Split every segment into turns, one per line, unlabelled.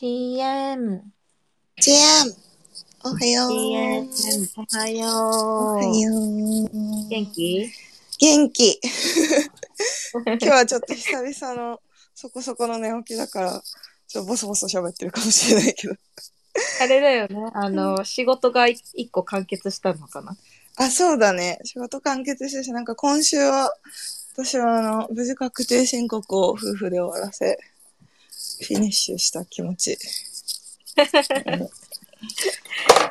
アンおはよう
TM。おはよう。
おはよう
元気？
元気 今日はちょっと久々のそこそこの寝起きだからちょっとボソボソ喋ってるかもしれないけど
あれだよね。あの、仕事が一一個完結したのかな？
あそうだね仕事完結したしなんか今週は私はあの無事確定申告を夫婦で終わらせフィニッシュした気持ち。う ん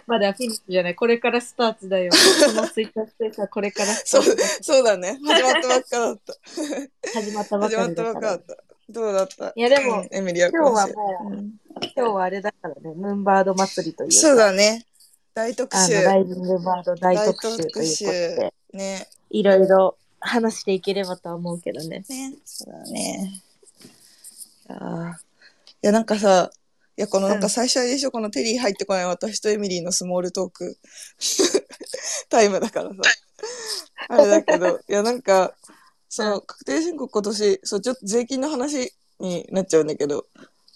まだフィニッシュじゃない。これからスタートだよ。このツイッタースペースはこれからスタ
そう
ート。だ
そうだね。始まったばっかだった。
始まったば
始まった
かりだ
っかだった。どうだった？
いやでも
うんエミリア
今日はもう、
うん。
今日はあれだからね、ムーンバード祭りというか。
そうだね。大特集。
あの、ライジングバード大特集ということで、
ね。
いろいろ話していければとは思うけどね。
ね。そうだね。いやー。いやなんかさいやこのなんか最初でしょ、このテリー入ってこない私とエミリーのスモールトーク。タイムだからさ。あれだけどいやなんかその確定申告今年そうちょっと税金の話になっちゃうんだけど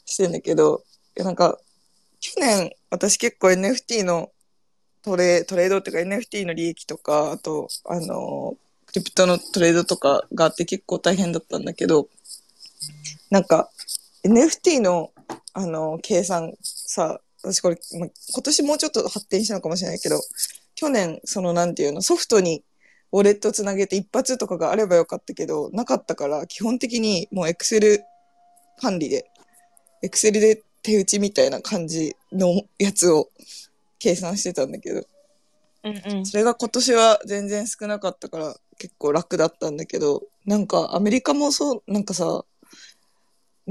してんだけどいやなんか去年私結構 NFT のトレトレードっていうか NFT の利益とかあとあのクリプトのトレードとかがあって結構大変だったんだけどなんか NFT のあの計算さ私これ、ま、今年もうちょっと発展したのかもしれないけど去年そのなんていうのソフトにウォレットつなげて一発とかがあればよかったけどなかったから基本的にもうエクセル管理でエクセルで手打ちみたいな感じのやつを計算してたんだけど
うんうん。
それが今年は全然少なかったから結構楽だったんだけど、なんかアメリカもそう、なんかさ、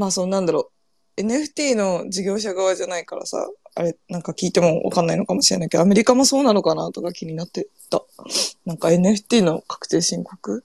まあそのなんだろう、NFT の事業者側じゃないからさ、あれなんか聞いてもわかんないのかもしれないけど、アメリカもそうなのかなとか気になってた。なんか NFT の確定申告？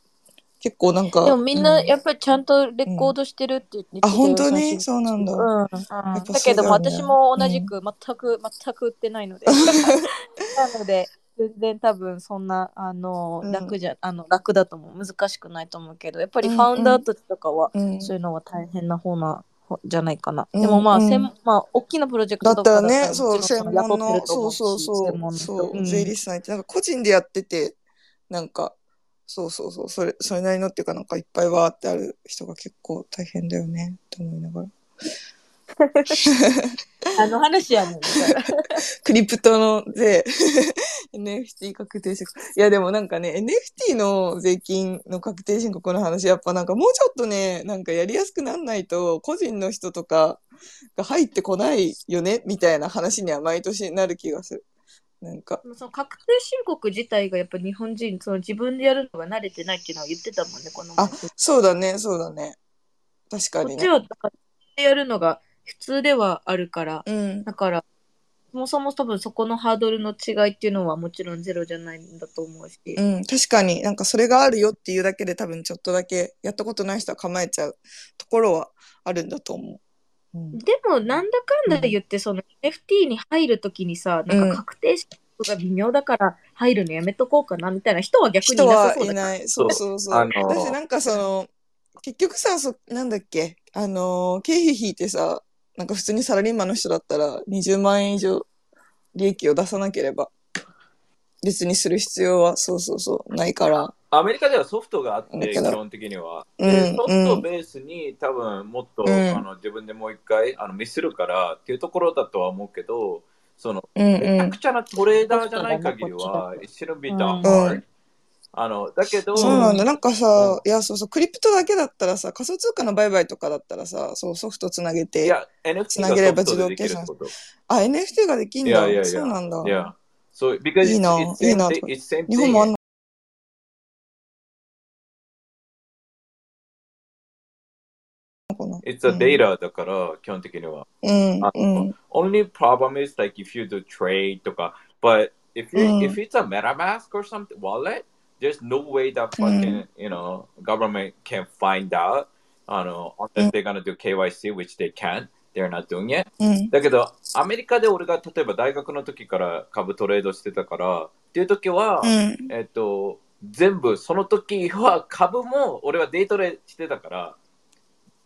結構なんか。
でもみんな
う
やっぱりちゃんとレコードしてるって言ってた
あ、
よ
本当に？そうなんだ。
うん。うん、
ぱ
だ
そうだ
けども私も同じく全く、全く売ってないので。なので全然多分そんなあの、
うん。
楽じゃあの楽だと思う。難しくないと思うけど。やっぱり
うん
ファウンダーたちとかは、
うん。
そういうのは大変な方な方じゃないかな、
うん
でもまあ、
うん
専まあ大きなプロジェク
だった
トとから
ね、そう、専門の、そうそうそう、そう、
ん。
税理士さんいて、なんか個人でやってて、なんか、そうそうそう、それ、それなりのっていうか、なんかいっぱいわーってある人が結構大変だよね、と思いながら。
あの話やねん
クリプトの税、NFT 確定申告。いや、でもなんかね、NFT の税金の確定申告の話、やっぱなんかもうちょっとね、なんかやりやすくなんないと、個人の人とかが入ってこないよね、みたいな話には毎年なる気がする。なんか。
その確定申告自体がやっぱ日本人その自分でやるのが慣れてないっていうのは言ってたもんねこの前
あそうだね、そうだね。確か
こっち
にね。
はだからやるのが普通ではあるから
うん。
だからそもそも多分そこのハードルの違いっていうのはもちろんゼロじゃないんだと思うし、
うん、確かになんかそれがあるよっていうだけで多分ちょっとだけやったことない人は構えちゃうところはあるんだと思う。うん、
でもなんだかんだ言ってその NFT に入るときにさなんか確定申告が微妙だから入るのやめとこうかなみたいな人は逆にい
人
なさ
はい
そうだから
ない。そうそうそう。
あのー
私なんかその、結局さ、そなんだっけ、あのー経費引いてさ、なんか普通にサラリーマンの人だったら20万円以上利益を出さなければ、別にする必要はそうそうそうないから。
アメリカではソフトがあって、基本的には。
うん
でソフト
うん
ベースに多分もっと、
うん
あの自分でもう一回あの見せるからっていうところだとは思うけど、その
うん
めちゃ
う
くちゃなトレーダーじゃない限りは、
ソフトだな
it shouldn't be
うん
that
う
hard
ん。
あの、だけど。
そうなんだ。なんかさ、
ん、
いや、そうそう、クリプトだけだったらさ、仮想通貨の売買とかだったらさ、そう、ソフトつなげて、
いや、NFT つ
なげれば
自動計算。
あ、NFT ができんだ。
Yeah, yeah, yeah.
そうなんだ。
い、そう、
いいな、いいな、日本もあんの？うん、
だか、
うん。うん、
うん、if there's no way that fucking you know government can find out I know unless
Mm.
they're gonna do KYC which they can't they're not doing it
うん。
だけどアメリカで俺が例えば大学の時から株トレードしてたからっていう時は、
うん。
えっと全部その時は株も俺はデイトレしてたから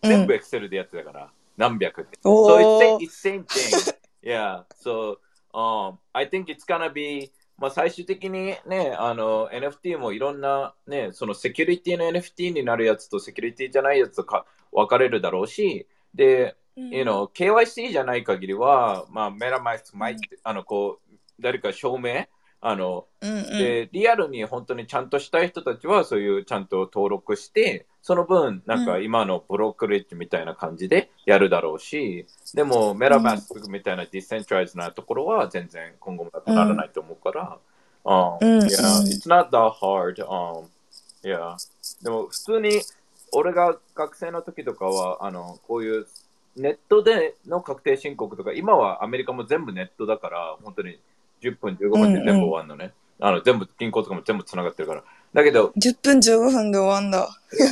全部エクセルでやってたから、何百って。
お
So
ー
it's, it's same thing. yeah. So um, I think it's gonna be まあ最終的にね、あの NFT もいろんなね、そのセキュリティの NFT になるやつとセキュリティじゃないやつとか分かれるだろうし、で、you know、KYC じゃない限りは、まあ、メタマスク、マイあの、こう、誰か証明、あの、
うんうん。
で、リアルに本当にちゃんとしたい人たちは、そういうちゃんと登録して、その分、なんか今のブロックレッジみたいな感じでやるだろうし、でも、メタマスクみたいなディセントライズなところは全然今後もなくならないと思うから、um,
うん
it's not that hard. Um, yeah. でも、普通に、俺が学生の時とかは、あの、こういうネットでの確定申告とか、今はアメリカも全部ネットだから、本当に10分、15分で全部終わるのね。あの全部、銀行とかも全部つながってるから。だけど、
10分15分で終わんだ。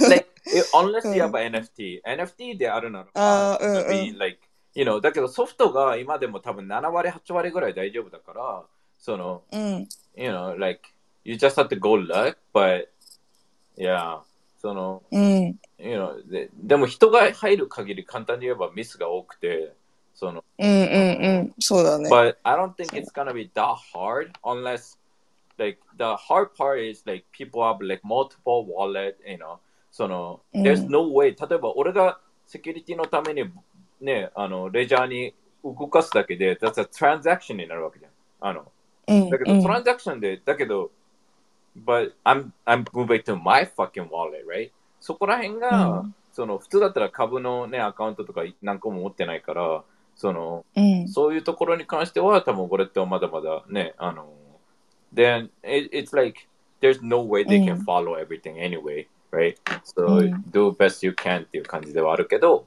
like, unless you have NFT、NFT であるなら
あーうんうん
like, you know, だけどソフトが今でも多分7割、8割ぐらい大丈夫だから、その、
うん。
you know, like, you just have to go luck, but, yeah, その、
うん。
you know, ででも人が入る限り簡単に言えばミスが多くて、その、
うんうんうん。そうだね。
but I don't think it's gonna be that hard unless, like, the hard part is, like, people have, like, multiple wallet, you know, その、
うん
there's no way, 例えば俺がセキュリティのために、ね、あの、レジャーに動かすだけで、that's a transaction になるわけじゃん。あの、
うん
だけど、
うん
トランザクションで、だけど、but I'm, I'm moving to my fucking wallet, right? そこら辺が、
うん
その、普通だったら株のね、アカウントとか何個も持ってないから、その、
うん。
そういうところに関しては、多分これってまだまだね、あの、then it, it's like, there's no way they can
うん
follow everything anyway, right? So,
うん
do best you can っていう感じではあるけど、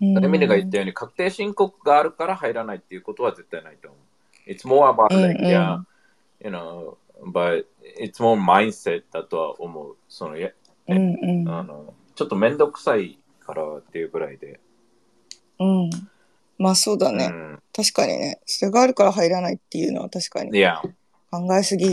うん
エミリが言ったように確定申告があるから入らないっていうことは絶対ないと思う。It's more about
うん
like,
うん
yeah, you know, but it's more mindset だとは思う。その、や
うんうん。
あの、ちょっとめんどくさいからっていうぐらいで。
うん。まあそうだね。
うん。
確かにね。それがあるから入らないっていうのは確かに
Yeah.
考えすぎ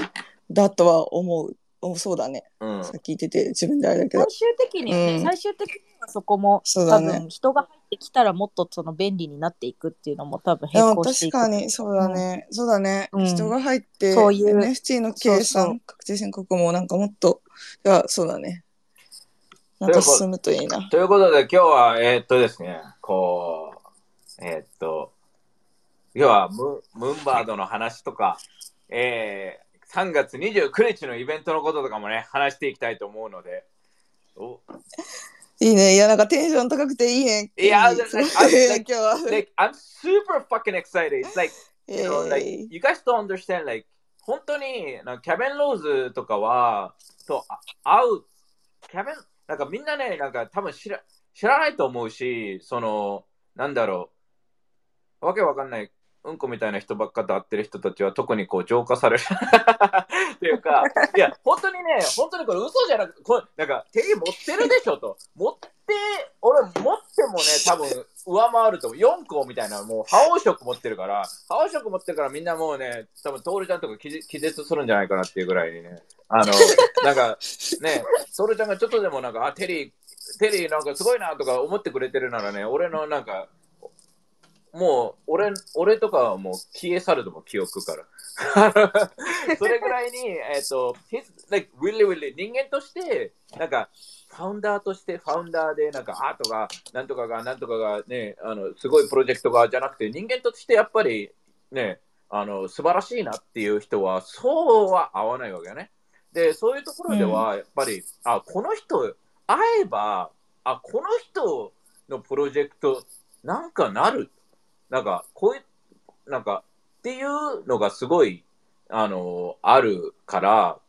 だとは思う。おそうだね。
うん。
さっき聞いてて自分であれだけど
最。終的にね、
うん
最終的にはそこも、多
そうだね
分人が入ってきたらもっとその便利になっていくっていうのも多分
でも
並行していく。
確かにそうだね。そうだね。
うん
人が入って、
そういう
NFT の計
そうそう
算、確定申告もなんかもっと、いや、そうだね。なんか進むといいな。
ということで今日は、えーっとですね、こう、えーっと、今日はムムンバードの話とか、えー、3月29日のイベントのこととかもね、話していきたいと思うので、お
いいね。いや、なんかテンション高くていいね。
いや
いい
だ
そう
あ
いや
like-
今日は。
like, I'm super fucking excited. It's like,
え
you know, like, you guys don't understand, like, 本当に、なんかキャベン・ローズとかは、とあ会う、キャベン、なんかみんなね、なんか多分知ら知らないと思うし、その、なんだろう、わけわかんない、うんこみたいな人ばっかと会ってる人たちは特にこう浄化される っていうか、いや、本当にね、本当にこれ嘘じゃなくて、これなんか手に持ってるでしょと。持って、俺持ってもね、多分上回ると思う。4個みたいな、もう、覇王色持ってるから、覇王色持ってるからみんなもうね、多分トールちゃんとか気絶気絶するんじゃないかなっていうぐらいにね、あの、なんか、ね、トールちゃんがちょっとでもなんか、あ、テリー、テリーなんかすごいなとか思ってくれてるならね、俺のなんか、もう、俺、俺とかはもう消え去るとも記憶から。それぐらいに、えっ、と、his, like, really, really, 人間として、なんか、ファウンダーとして、ファウンダーで、なんか、アートが、なんとかが、なんとかがね、あの、すごいプロジェクトが、じゃなくて、人間としてやっぱり、ね、あの、素晴らしいなっていう人は、そうは合わないわけよね。で、そういうところでは、やっぱり、あ、この人、会えば、あ、この人のプロジェクト、なんかなる。なんか、こういう、なんか、っていうのがすごい、あの、あるから、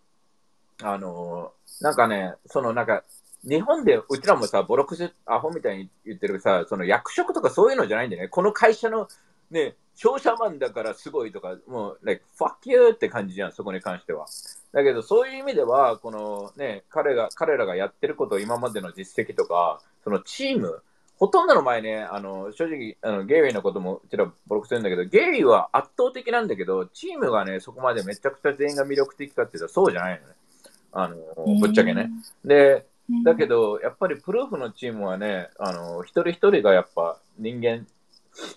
あの、なんかね、そのなんか、日本でうちらもさ、ボロクソアホみたいに言ってるさ、その役職とかそういうのじゃないんだよね。この会社のね、商社マンだからすごいとか、もう、like, fuck you って感じじゃん、そこに関しては。だけど、そういう意味では、このね、彼が、彼らがやってること、今までの実績とか、そのチーム、ほとんどの前ね、あの、正直、あの、ゲイリーのこともうちらボロクソ言うんだけど、ゲイリーは圧倒的なんだけど、チームがね、そこまでめちゃくちゃ全員が魅力的かっていうと、そうじゃないのね。あの、ぶっちゃけね。で、だけど、やっぱりプルーフのチームはね、あの、一人一人がやっぱ人間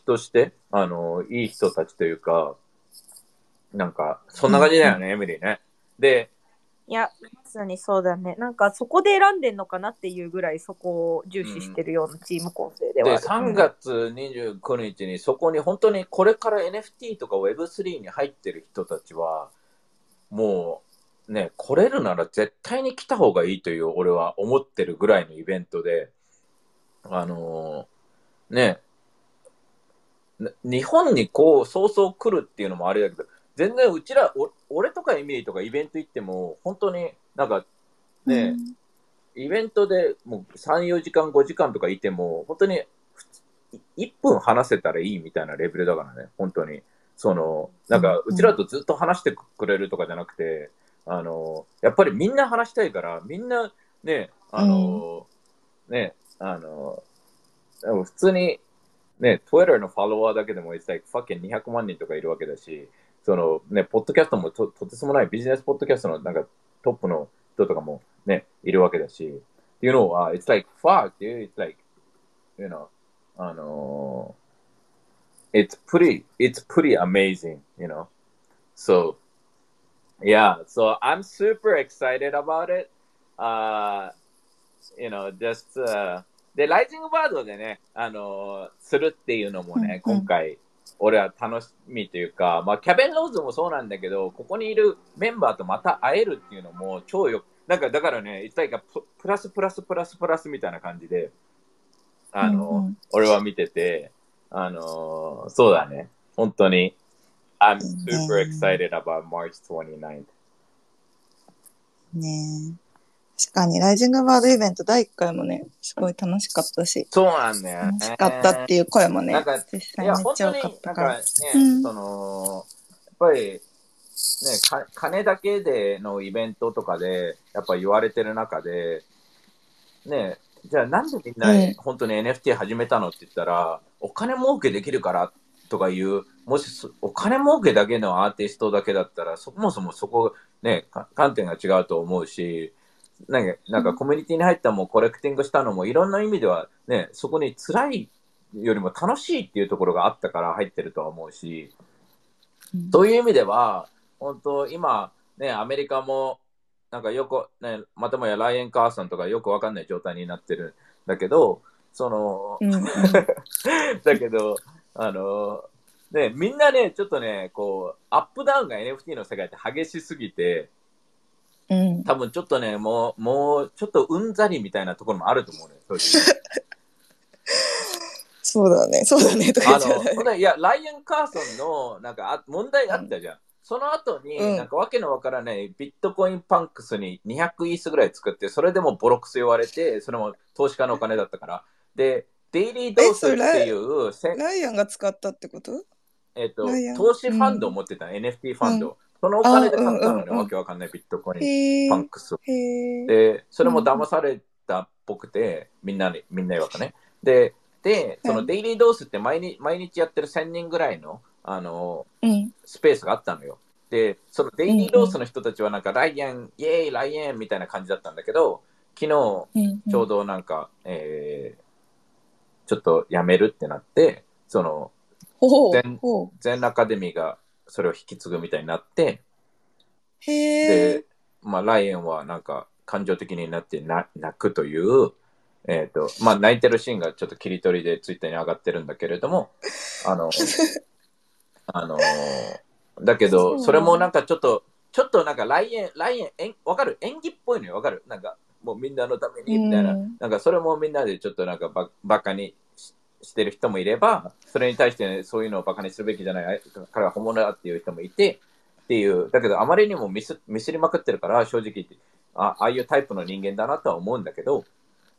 として、あの、いい人たちというか、なんか、そんな感じだよね、エミリーね。で、
いや、まさにそうだね。なんかそこで選んでんのかなっていうぐらいそこを重視してるようなチーム構成では
で、
ある。
3月29日にそこに本当にこれから NFT とか Web3 に入ってる人たちは、もうね、来れるなら絶対に来た方がいいという俺は思ってるぐらいのイベントで、あのーね、日本にこう、早々来るっていうのもあれだけど、全然うちら、お俺とかエミリーとかイベント行っても、本当になんかね、イベントでもう3、4時間、5時間とかいても、本当に普通1分話せたらいいみたいなレベルだからね、本当に。その、なんか、うちらとずっと話してくれるとかじゃなくて、あの、やっぱりみんな話したいから、みんなね、あの、ね、あの、普通に、ね、Twitter のフォロワーだけでも、it's like fucking 200万人とかいるわけだし、そのね、ポッドキャストもととてつもないビジネスポッドキャストのなんかトップの人とかもね、いるわけだし、っていうのは、it's like, fuck, dude, it's like, you know, あの it's pretty, it's pretty amazing, you know. So, yeah, so I'm super excited about it. Uh, you know, just, uh, で、ライジングバードでね、あのするっていうのもね、今回、俺は楽しみというか、まあ、キャベンローズもそうなんだけど、ここにいるメンバーとまた会えるっていうのも超よなんかだからね、it's like a ププラスプラスプラスプラスみたいな感じで、あの、
うんうん
俺は見てて、あのそうだね、本当に、I'm super
うん
excited about March 29th.
ねえ。確かに、ライジングバードイベント第1回もね、すごい楽しかったし、
そうなんだよね。
楽しかったっていう声もね
なんか、
実
いや、
際めっ
本
ちゃ多かったから。
ね、
うん
その、やっぱり、ね、か金だけでのイベントとかで、やっぱ言われてる中で、ね、じゃあなんでみんな
うん
本当に NFT 始めたのって言ったら、お金儲けできるからとかいう、もしそお金儲けだけのアーティストだけだったら、そもそもそこ、ね、か観点が違うと思うし、なんかなんかコミュニティに入ったのもコレクティングしたのもいろんな意味ではね、そこに辛いよりも楽しいっていうところがあったから入ってるとは思うし、
うん。
そういう意味では、本当今、ね、アメリカも、なんかよく、ね、またもやライエン・カーソンとかよくわかんない状態になってるんだけど、その、だけど、あの、ね、みんなね、ちょっとね、こう、アップダウンが NFT の世界って激しすぎて、
うん。
多分ちょっとね、もう、もう、ちょっとうんざりみたいなところもあると思うね、正直。
そうだね、そうだね、とか
あの、いや、ライアン・カーソンの、なんかあ、問題あったじゃん。その後に、
うん
なんかわけのわからないビットコインパンクスに200イースぐらい作って、それでもボロクソ言われて、それも投資家のお金だったから。で、デイリードースっていう、せ
ライアンが使ったってこと？
えっと投資ファンドを持ってたの、NFT ファンド。そのお金で買ったのね、わけわかんないビットコインパンクス。で、それも騙されたっぽくて、みんなに、みんな言わかね。で、で、そのデイリードースって毎日毎日やってる1000人ぐらいの、あの、
うん。
スペースがあったのよ。で、そのデイリードースの人たちはなんか、ライアン、イェーイ、ライアンみたいな感じだったんだけど、昨日、
うん。
ちょうどなんか、えーちょっとやめるってなって、その、全。全アカデミーがそれを引き継ぐみたいになって、
へえ。
で、まあ、ライアンはなんか感情的になってな泣くという、えっ、と、まあ、泣いてるシーンがちょっと切り取りでツイッターに上がってるんだけれども、あの、あの、だけど、
そ
れもなんかちょっと、ちょっとなんかライアン、ライアン、えんわかる？演技っぽいのよ、わかる？なんか、もうみんなのためにみたいな、
うん。
なんかそれもみんなでちょっとなんかババカにししてる人もいれば、それに対して、ね、そういうのをバカにするべきじゃない、あ彼は本物だっていう人もいて、っていう、だけどあまりにもミスミスりまくってるから、正直言ってあ、ああいうタイプの人間だなとは思うんだけど、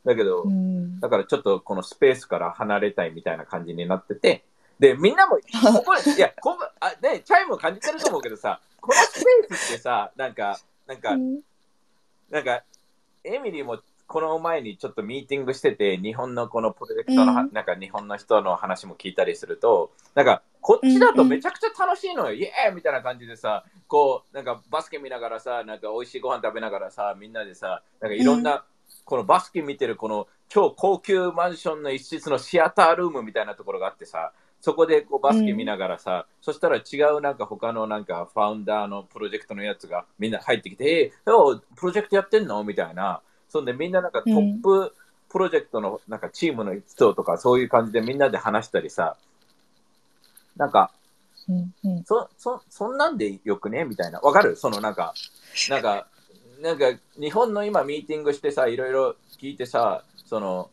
だけど、
うん。
だからちょっとこのスペースから離れたいみたいな感じになってて、で、みんなも、ここ、いや、ここ、あ、ね、チャイム感じてると思うけどさ、このスペースってさ、なんか、なんか、なんか、エミリーもこの前にちょっとミーティングしてて、日本のこのプロジェクトのは、
うん。
なんか日本の人の話も聞いたりすると、なんか、こっちだとめちゃくちゃ楽しいのよ、イエーイ!みたいな感じでさ、こう、なんかバスケ見ながらさ、なんか美味しいご飯食べながらさ、みんなでさ、なんかいろんな、このバスケ見てるこの超高級マンションの一室のシアタールームみたいなところがあってさ、そこでこうバスケ見ながらさ、そしたら違うなんか他のなんかファウンダーのプロジェクトのやつがみんな入ってきて、えー、プロジェクトやってんの？みたいな。そんでみんななんかトッププロジェクトのなんかチームの人とかそういう感じでみんなで話したりさ、なんか、
うんうん。
そ、そ、そんなんでよくね？みたいな。わかる？そのなんか、なんか、なんか日本の今ミーティングしてさ、いろいろ聞いてさ、その、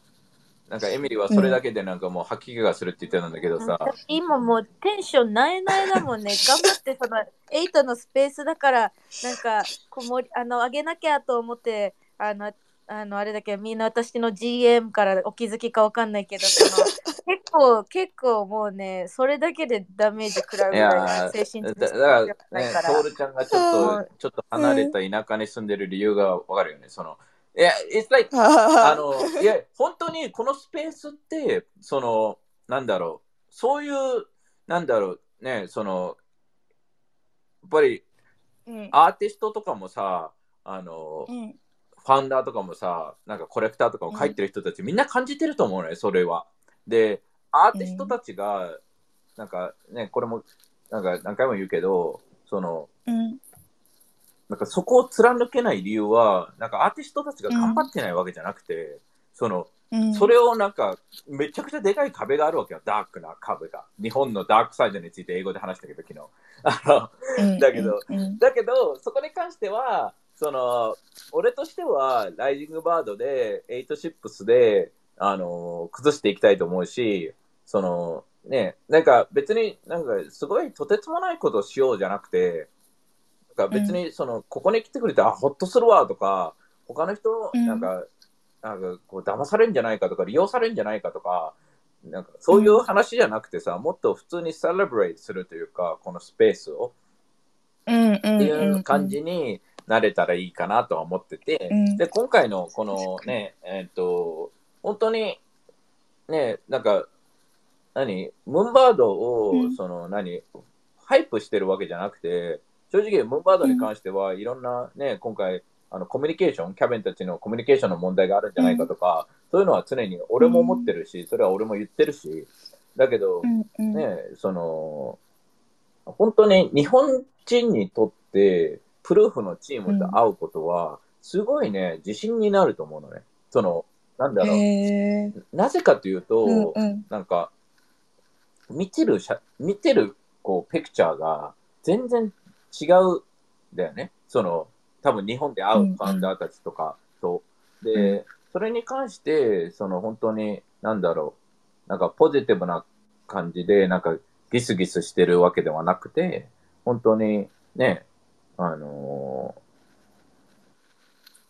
なんかエミリーはそれだけでなんかもう吐き気がするって言ってたんだけどさ、
今もうテンションなえなえだもんね。頑張ってその8のスペースだから、なんかこもりあの上げなきゃと思って、あの、あのあれだけどみんな私の GM からお気づきかわかんないけど、その 結構、結構もうね、それだけでダメージ食らうぐらい精神的
だだから、ね
か、
ト。ルちゃんがちょっと、ちょっと離れた田舎に住んでる理由がわかるよね。その、いや、it's like, あの、いや、本当にこのスペースって、その、なんだろう、そういう、なんだろう、ね、その、やっぱり
うん
アーティストとかもさ、あの、
うん
ファウンダーとかもさ、なんかコレクターとかも書いてる人たち、みんな感じてると思うのよ、それは。で、アーティストたちが、なんかね、これも、なんか何回も言うけど、その、
うん。
なんかそこを貫けない理由は、なんかアーティストたちが頑張ってないわけじゃなくて、その、
うん。
それをなんか、めちゃくちゃでかい壁があるわけよ、ダークな壁が。日本のダークサイドについて英語で話したけど、昨日。あの、
うん。
だけど
うん。
だけど、そこに関しては、その、俺としては、ライジングバードで、エイトシップスで、あの、崩していきたいと思うし、その、ね、なんか別になんかすごいとてつもないことをしようじゃなくて、なんか別にその、ここに来てくれて、あ、ほっとするわとか、他の人、
うん。
なんか、なんかこう騙されるんじゃないかとか、利用されるんじゃないかとか、なんかそういう話じゃなくてさ、もっと普通にセレブレイトするというか、このスペースを。
うんうん。
っていう感じになれたらいいかなとは思ってて、
うん。
で、今回のこのね、えっ、と、本当に、ね、なんか、何ムーンバードを、
うん。
その、何ハイプしてるわけじゃなくて、正直、ムーンバードに関しては、いろんなね、今回、あの、コミュニケーション、キャベンたちのコミュニケーションの問題があるんじゃないかとか、そういうのは常に俺も思ってるし、それは俺も言ってるし、だけど、
うんうん。
ね、その、本当に日本人にとって、プルーフのチームと会うことは、すごいね、自信になると思うのね。その、なんだろう。なぜかというと、
うんうん
なんか、見てる写、見てる、こう、ピクチャーが全然違うんだよね。その、多分日本で会うファウンダーたちとかと。で、それに関して、その本当に、なんだろう、なんかポジティブな感じで、なんかギスギスしてるわけではなくて、本当にね、あのー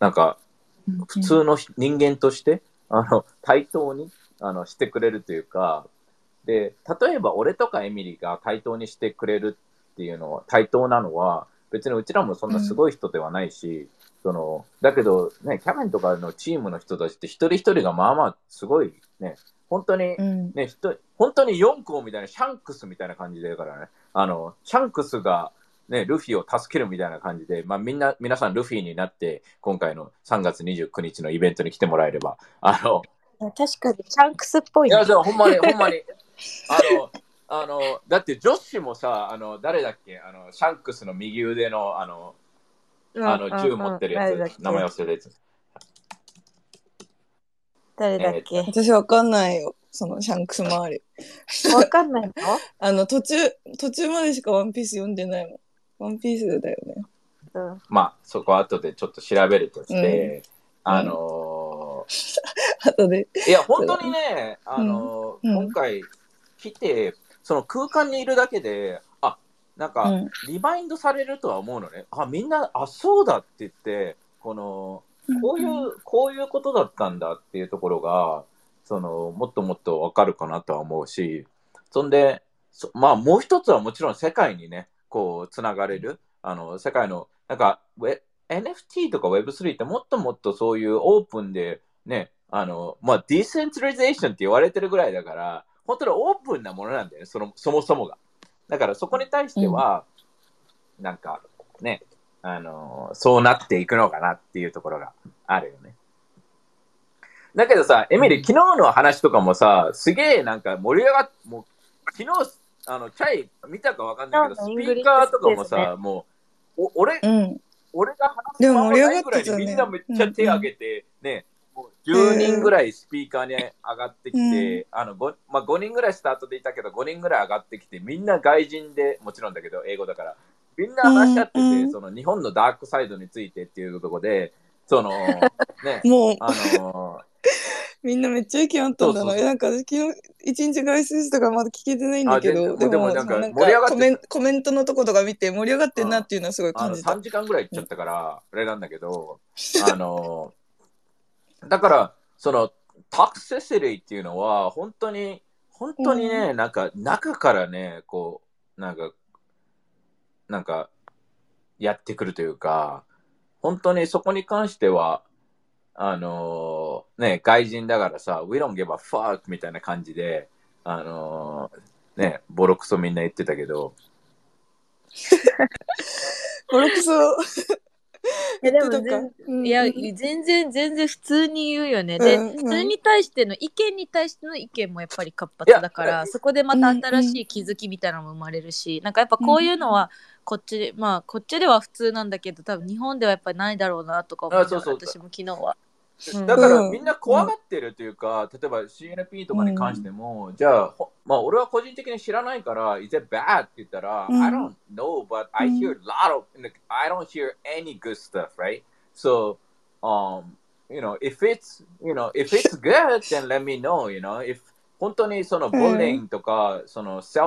なんか、普通の人間として、あの、対等に、あの、してくれるというか、で、例えば俺とかエミリーが対等にしてくれるっていうのは、対等なのは、別にうちらもそんなすごい人ではないし、その、だけどね、キャベンとかのチームの人たちって一人一人がまあまあすごいね、本当に
うん。
ね、人本当に4校みたいな、シャンクスみたいな感じでだからね、あの、シャンクスが、ね、ルフィを助けるみたいな感じで、まあみんな、皆さんルフィになって、今回の3月29日のイベントに来てもらえれば、あの、
確かにシャンクスっぽいね。
いや、じゃあほんまに、ほんまに、あの、あの、だって女子もさ、あの、誰だっけ、あの、シャンクスの右腕の、あの、あの、銃持ってるやつ、名前忘れた。やつ。
誰だっけ？
私わかんないよ。そのシャンクス周り。
わかんないの？
あの途中途中までしかワンピース読んでないもんワンピースだよね。
うん。
まあ、そこは後でちょっと調べるとして、
うん。
あの
後で。
いや、本当にね、あの、
うん。
今回来て、その空間にいるだけで、あ、なんか、
うん。
リマインドされるとは思うのね。あ、みんな、あ、そうだって言って、この、こういう、こういうことだったんだっていうところが、その、もっともっとわかるかなとは思うし、そんで、そまあ、もう一つはもちろん世界にね、こう、つながれる、あの、世界の、なんか、ウェ NFT とか Web3 ってもっともっとそういうオープンで、ね、あの、まあ、ディセントラリゼーションって言われてるぐらいだから、本当にオープンなものなんだよね、そのそもそもが。だからそこに対しては、なんか、ね、あの、そうなっていくのかなっていうところがあるよね。だけどさ、エミリー、昨日の話とかもさ、すげえなんか盛り上がっもう、昨日、あの、チャイ見たかわかんないけど、スピーカーとかもさ、もう、お俺、
うん。
俺が話
ですも
まま
盛り上が
ないぐらい
ってたね
にみんなめっちゃ手挙げて、ね、もう10人ぐらいスピーカーに上がってきて、あの 5, まあ、5人ぐらいスタートでいたけど、5人ぐらい上がってきて、みんな外人で、もちろんだけど、英語だから、みんな話し合ってて、その日本のダークサイドについてっていうところで、その、ね、
もう、
あの
みんなめっちゃ意見あったんだな。
そうそう
なんか、昨日、一日外出したからまだ聞けてないんだけど、でも、
でもなんか盛り上がって
コメンコメントのとことか見て盛り上がってんなっていうのはすごい感じた。
3時間ぐらい行っちゃったから、あれなんだけど、あの、だから、その、タクセシリーっていうのは、本当に、本当にね、なんか、中からね、こう、なんか、なんか、やってくるというか、本当にそこに関しては、あのね、外人だからさ、We don't give a fuck みたいな感じで、あのね、ボロクソみんな言ってたけど、
ボロクソ。
えでも
言ってたか。
全いや、
うん。
全然、全然普通に言うよね。で、
うんうん。
それに対しての意見に対しての意見もやっぱり活発だか
いや
ら、そこでまた新しい気づきみたいなのも生まれるし、なんかやっぱこういうのは、こっちで、まあ、こっちでは普通なんだけど、多分日本ではやっぱりないだろうなとか思いながら
あそうそう。
私も昨日は。うん
だから
うん
みんな怖がってるというか、例えば CNP とかに関しても、じゃあ、ほまあ、俺は個人的に知らないから、is it bad? って言ったら、
うん
I don't know, but I hear a lot of, I don't hear any good stuff, right? So, um, you know, if it's, you know, if it's good, then let me know, you know, if 本当にそのボーリングとか、そのセル、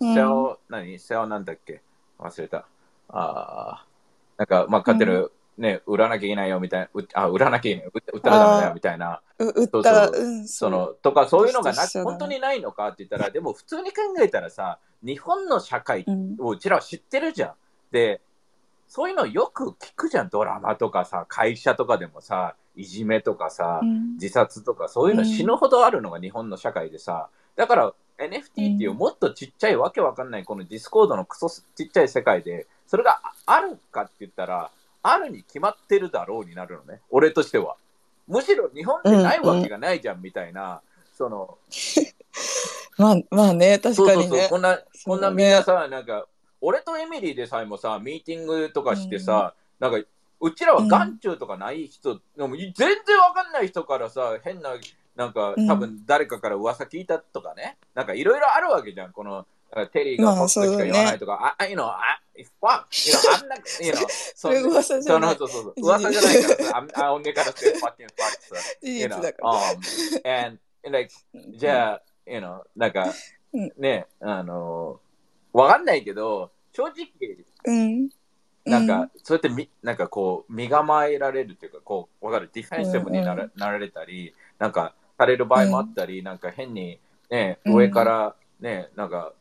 うん
セル、何セルなんだっけ忘れた。あーなんか、まあ、勝ってる、ね、売らなきゃいけないよみたいな、うあ、売らなきゃいけない、売売ったらダメだよみたいな、
う売ったら、
そうそう。
うん、
その、とかそういうのがな本当にないのかって言ったら、でも普通に考えたらさ、日本の社会
うん、
をうちらは知ってるじゃん。で、そういうのよく聞くじゃん、ドラマとかさ、会社とかでもさ、いじめとかさ、
うん。
自殺とかそういうの
うん
死ぬほどあるのが日本の社会でさ、だから NFT っていう
うん
もっとちっちゃいわけわかんないこのディスコードのクソちっちゃい世界で、それがああるかって言ったら、あるに決まってるだろうになるのね、俺としては。むしろ日本でないわけがないじゃんみたいな、その、
まあ、まあね、確
そうそうそう、
かにね。
こんな、こんなみんなさ、なんか、俺とエミリーでさえもさ、ミーティングとかしてさ、なんか、うちらは眼中とかない人、でも全然わかんない人からさ、変な、なんか
うん、
多分誰かから噂聞いたとかね、なんかいろいろあるわけじゃん、この、テリーが
まあ
ホストしか言わないとか、あ、あ、you know, あ、fuck, you know, あんな、you know,
それ噂じゃない。
そうそうそう、噂じゃないからさ、あ、あ、俺からして fucking fuck you
実
know,
だから。
um, and, and like, じゃあ、you know, なんか
うん、
ね、あの、わかんないけど、正直、
うん。
なんか、そうやってみ、なんかこう、身構えられるというか、こう、わかる、ディフェンシブになら,、なられたり、なんか、される場合もあったり、なんか変に、ね、
うん
上から、ね、なんか、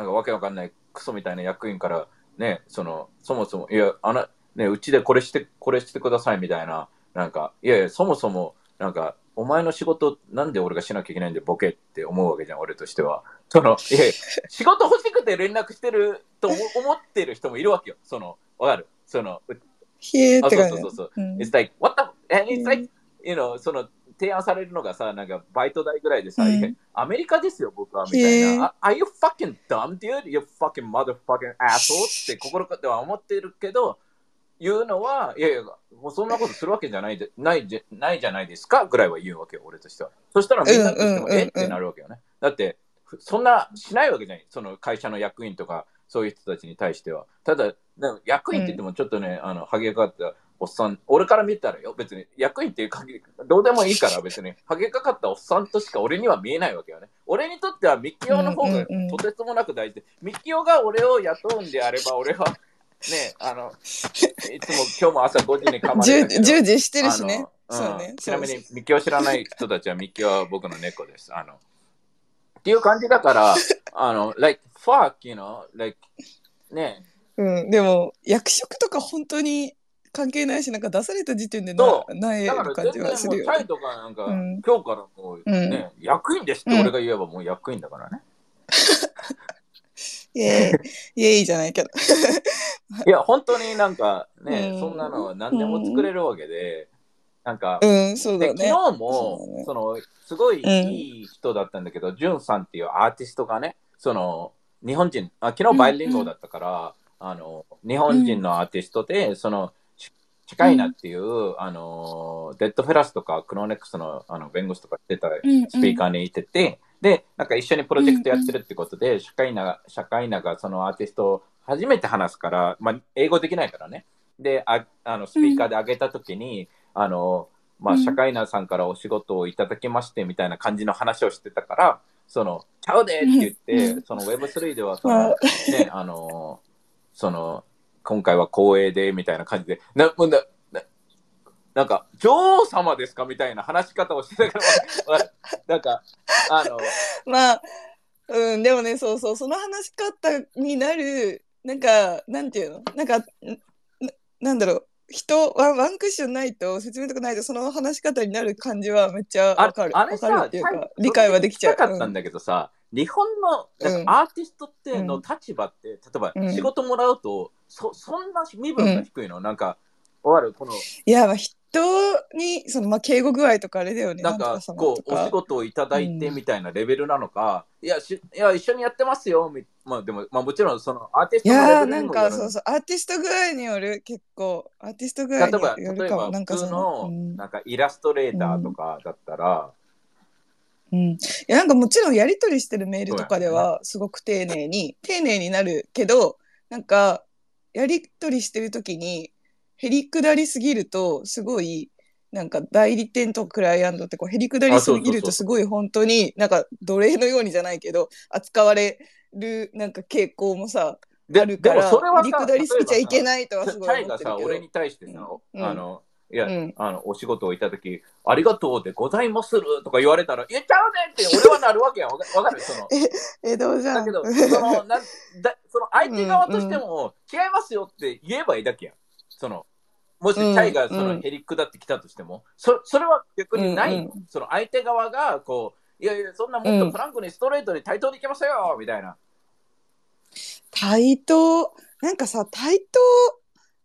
なんかわけわかんないクソみたいな役員から、ね、その、そもそも、いや、あの、ね、うちでこれして、これしてくださいみたいな、なんか、いやいや、そもそも、なんか、お前の仕事、なんで俺がしなきゃいけないんで、ボケって思うわけじゃん、俺としては。その、いやいや 仕事欲しくて連絡してると思思ってる人もいるわけよ。その、わかる？その、
ひえーって感じ。
あそうそうそう
うん
It's like, what the, and it's
うん
like, you know, その、提案されるのがさ、なんか、バイト代ぐらいでさ、
うん
アメリカですよ、僕は、みたい
へ
な。あ Are you fucking dumb, dude? You fucking motherfucking asshole? って心では思ってるけど、言うのは、いやいや、もうそんなことするわけじゃないでないじゃないじゃないですかぐらいは言うわけよ、俺としては。そしたらみんなとしても、
うんうんうんうん
え？ってなるわけよね。だって、ふそんなしないわけじゃない。その会社の役員とか、そういう人たちに対しては。ただ、役員って言ってもちょっとね、あの、ハゲかかったおっさん、俺から見たらよ、別に。役員っていう限り、どうでもいいから別に、ハゲかかったおっさんとしか俺には見えないわけよね。俺にとってはミッキオの方が
うんうんうん。
とてつもなく大事。で、ミッキオが俺を雇うんであれば、俺は、ね、あの、いつも今日も朝5時にかまれ
従
たけど。
従事してるしね。
あの
そうね。
ちなみにミッキーを知らない人たちはミッキーは僕の猫です。あのっていう感じだから、あの、like, fuck, you know, like, ね、
うん、でも、役職とか本当に関係ないし、なんか出された時点でな
そ
ない感じはするよね。
ャイとかなんか、
うん。
今日からもうね、役員ですって俺が言えばもう役員だからね。
イエーイ、イエーイじゃないけど。
いや、本当になんかね、
うん。
そんなのは何でも作れるわけで、なんか、
うん、そう
で昨日
だね。そう
も
だね。
そのすごい
うん。
いい人だったんだけど、ジュンさんっていうアーティストがね、その日本人、あ昨日バイリンゴだったから、あの日本人のアーティストで、そのチチカイナっていう、あのデッドフェラスとかクローネックスのあの弁護士とかしてたス
うんうん。
ピーカーにいてて、で、なんか一緒にプロジェクトやってるってことで、社会な社会ながそのアーティストを初めて話すから、まあ、英語できないからね。で、ああのスピーカーで上げたときに、あの、まあ、
うん。
社会なさんからお仕事をいただきましてみたいな感じの話をしてたから、その、ちゃうでって言って、
うん。
その Web3 ではそ
まあ
の、ね、あの、その、今回は光栄でみたいな感じで、な、もうな、ななんか、女王様ですかみたいな話し方をしてたから、なんか、あの、
まあ、うん、でもね、そうそう、その話し方になる、なんか、なんていうの？なんか、んななんだろう、人ワン、ワンクッションないと、説明とかないと、その話し方になる感じはめっちゃ
あ
わかる。
あれさ
わかるっていうか
ちゃん、
理解はできちゃう。
かったんだけどさ、日本のアーティストっての立場って、例えば
うん。
仕事もらうと、そそんな身分が低いの、なんか、終わるこの、
いや、まあ、人に、その、まあ、敬語具合とかあれだよね。
なんかこう、お仕事をいただいて
うん
みたいなレベルなのか、いやし、いや、一緒にやってますよ、みまあでも、まあもちろんそのアーティス
い
トのレ
やーなん
ベルにもよる
かそうそうアーティスト具合による結構アーティスト具合
例えば、
によるかも。
例えば
なんかそ
の、
のうん。
なんかイラストレーターとかだったら、
うん、いやなんかもちろんやり取りしてるメールとかではすごく丁寧に丁寧になるけどなんかやり取りしてる時にへりくだりすぎるとすごいなんか代理店とクライアントってこうへりくだりすぎるとすごい本当になんか奴隷のようにじゃないけど扱われるなんか傾向もさ
で
あるからへりくだりすぎちゃいけ
い
ないとはす
チ
ごい思ってるけど。
俺に対してさ、
うん。
あの、いや、
うん
あの、お仕事をいただき、ありがとうでございまするとか言われたら、言っちゃうねって俺はなるわけやん。わかる？その。
えどうじゃん
だけど、その、なんだその相手側としても、違いますよって言えばいいだけやん。その、もしチ
うん
ャイがそ
うん
のヘリックだってきたとしても、そそれは逆にないの、
うん
その相手側が、こう、いやいや、そんなもっとフランクにストレートに対等にいきますよみたいな。
対等なんかさ対等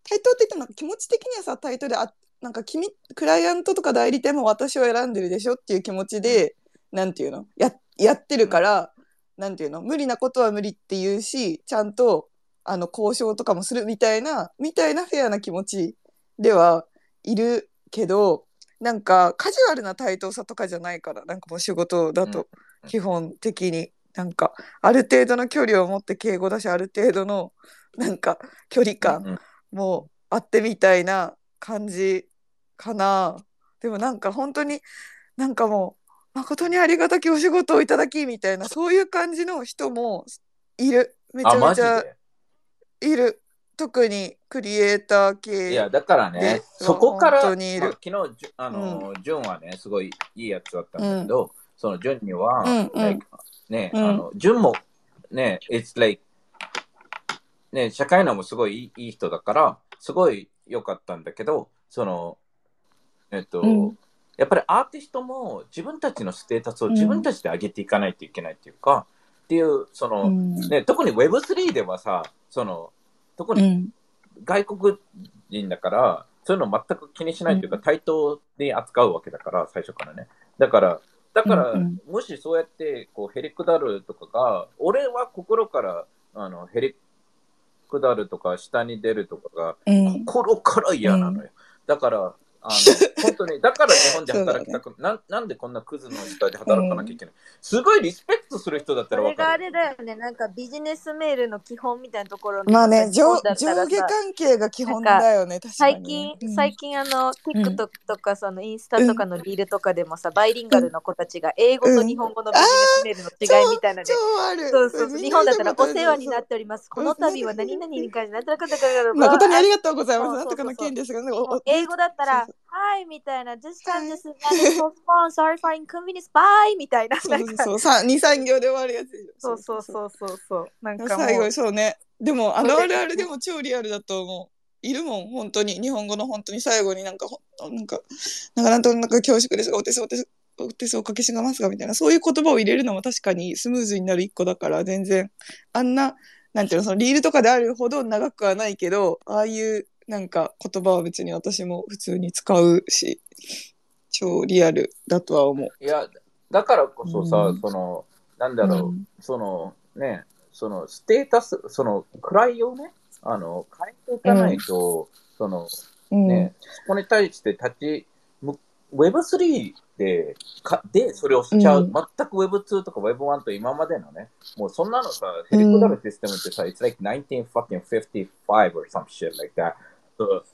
対等って言ってもなんか気持ち的にはさ対等であなんか君クライアントとか代理店も私を選んでるでしょっていう気持ちでなんていうの？ややってるからなんていうの？無理なことは無理って言うしちゃんとあの交渉とかもするみたいなみたいなフェアな気持ちではいるけどなんかカジュアルな対等さとかじゃないからなんかもう仕事だと
うん。
基本的に。なんかある程度の距離を持って敬語だしある程度のなんか距離感
うん。
もあってみたいな感じかな。でもなんか本当になんかもう誠にありがたきお仕事をいただきみたいなそう。いう感じの人もいる。めち
あ、
ゃめちゃいる。特にクリエイター系
いや、だからね
で、
そこから、
本当にいる。
まあ昨日、あの、ジュンはね、すごいいいやつだったんだけど、そのジュンには、
うんうん。
ね、
うん。
あの、ジュンも、ね、it's like、ね、社会のもすごいいい人だから、すごい良かったんだけど、その、えっと、
うん。
やっぱりアーティストも自分たちのステータスを自分たちで上げていかないといけないっていうか、っていう、その、
うん。
ね、特に Web3 ではさ、その、特に
うん。
外国人だから、そういうの全く気にしないというか、
う
対等に扱うわけだから、最初からね。だから、だから、
うん。
もしそうやって、こう、へりくだるとかが、俺は心から、あの、へりくだるとか、下に出るとかが、
うん。
心から嫌なのよ。だから、あの、本当に、だから日本で働きたく、なんなんでこんなクズの下で働かなきゃいけない。すごいリスペクトする人だった
それがあ
らわかる。
れだよね、なんかビジネスメールの基本みたいなところに
まあね上上下関係が基本だよね確か
最
に
近、
ね
最近あの、TikTok とかそのインスタとかのリールとかでもさ、バイリンガルの子たちが英語と日本語のビジネスメールの違いみたいなので、
超ある。
そうそうそう日本だったらお世話にな
っ
っております。この度は何々に関して、なんとなくだから、
誠にありがとうございます。なんとかの件ですが、
英語だったら
そう、
はいみたいな、This time this is not phone, sorry for inconvenience, bye みたいな、
そ
なんか、
うそうさ二三行で終わるやつ。
そうそうそうそうそう、なんかも
最後
う、
そうね。でもあのあるあるでも超リアルだと思う。いるもん本当に。日本語の本当に最後になんかほなんかなんかなんとなく恐縮ですがお手数お手数お手数おかけしますがみたいな。そういう言葉を入れるのも確かにスムーズになる一個だから全然。あんななんていうのそのリールとかであるほど長くはないけどああいうなんか言葉は別に私も普通に使うし、超リアルだとは思う。
いや、だからこそさ、
うん
その、なんだろう、
うん
そのね、そのステータス、その位をね、あの、変えていかないと、その
うん。
ね、そこに対して立ち、む Web3 で、かで、それをしちゃう。
うん
全く Web2 とか Web1 と今までのね、もうそんなのさ、ヘリコダルシステムってさ、it's like 1955 or some shit like that.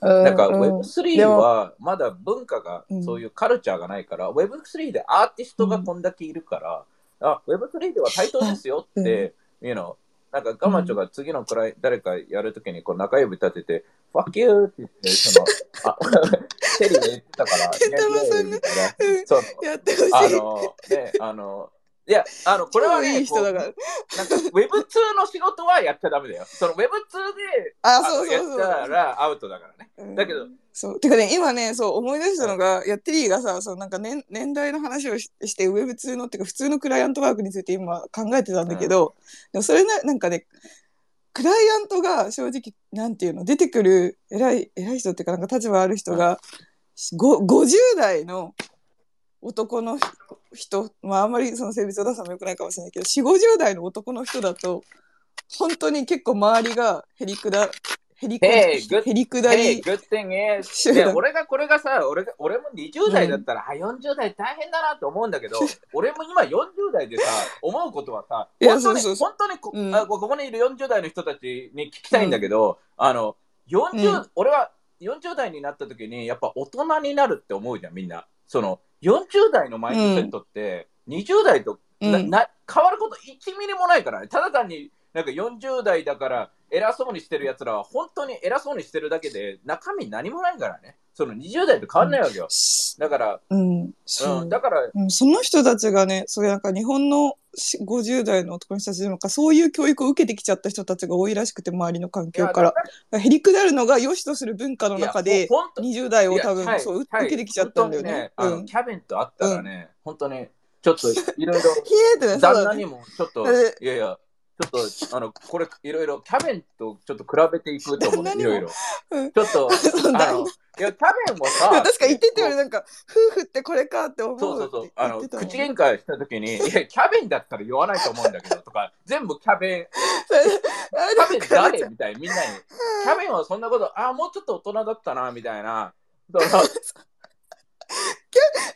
なんか
うん。
Web3
でも。
はまだ文化が
うん、
そういうカルチャーがないから、Web3 でアーティストがこんだけいるから、あ、Web3 では対等ですよって、you know、なんかガマチョが次のくらい誰かやるときにこう中指立てて、fuck you! って言って、その、あ、テリーが言ってたから、
やってほしい。
あの、ね、あの、いや、あの、これはね、
いい人だから
なんか Web2 の仕事はやっちゃダメだよ。その Web2 で、
あ、そうそうそう。
やったらアウトだからね。
うん
だけど、
そう。てかね、今ね、そう思い出したのが、やってりーがさ、そうなんか年年代の話をしして、ウェブ通のっていうか、普通のクライアントワークについて今考えてたんだけど、でもそれな、なんかね、クライアントが正直、なんていうの、出てくる偉い、偉い人っていうか、なんか立場ある人が、ご50代の男の人、まああんまりその性別を出すのもよくないかもしれないけど、4、50代の男の人だと、本当に結構周りがへりくだ、へりくへり
Hey,
り、
good thing is, 俺がこれがさ俺が、俺も20代だったら、あ、40代大変だなと思うんだけど、俺も今40代でさ、思うことはさ、本当に
そうそうそう。
本当にこ,、
うん。
あここにいる40代の人たちに聞きたいんだけど、あの、40、
うん。
俺は40代になった時に、やっぱ大人になるって思うじゃん、みんな。その、40代のマインドセットって、20代とな、
うん
な変わること1ミリもないからね。ただ単になんか40代だから偉そうにしてる奴らは本当に偉そうにしてるだけで中身何もないからね。その20代と変わんないわけよ。だから、
うん、そう
うん、だから、
うんその人たちがね、そうなんか日本のし50代の男の人たちなんかそういう教育を受けてきちゃった人たちが多いらしくて、周りの環境から。へりくだるのが良しとする文化の中で、
ほほんと
20代を多分
はい
そう、
はい
受けてきちゃったんだよね。
本当にあの
うん。
キャビンと会ったらね、本当にちょっといろいろ。旦那にもちょっと、いやいや、ちょっと、あの、これ、いろいろ、キャベンとちょっと比べていくと思う、いろいろ。
うん
ちょっと、あの、いや、キャベンもさ、
確か言ってたよね、
こ
なんか、夫婦ってこれかって思う
うそうそうそうあの、口喧嘩した時に、いや、キャベンだったら言わないと思うんだけど、とか、全部キャベン、キャベン誰みたいな、みんなに。キャベンはそんなこと、あ、もうちょっと大人だったな、みたいな。その
そ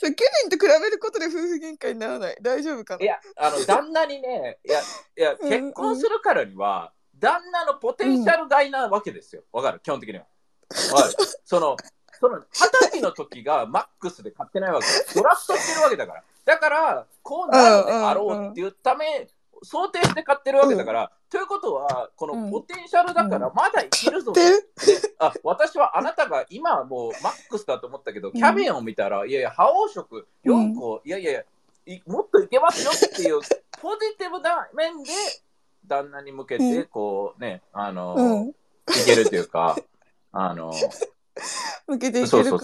うケビンと比べることで夫婦喧嘩にならない。大丈夫かな？い
や、あの、旦那にね、いや、いや、
うん
結婚するからには、旦那のポテンシャル買いなわけですよ。わかる？基本的には。はい。その、その、二十歳の時がマックスで買ってないわけ。ドラフトしてるわけだから。だから、こうなるであろうっていうため、想定して買ってるわけだから、ということは、このポテンシャルだから、まだいけるぞ、
知ってる？
であ私はあなたが今はもうマックスだと思ったけど、キャビンを見たら、いやいや、覇王色4個、いやいやいもっといけますよっていう、ポジティブな面で、旦那に向け
う
て、
ん。
こうね、あの、
うん。
いけるというか、あの、
向けていけるか。
そうそうそう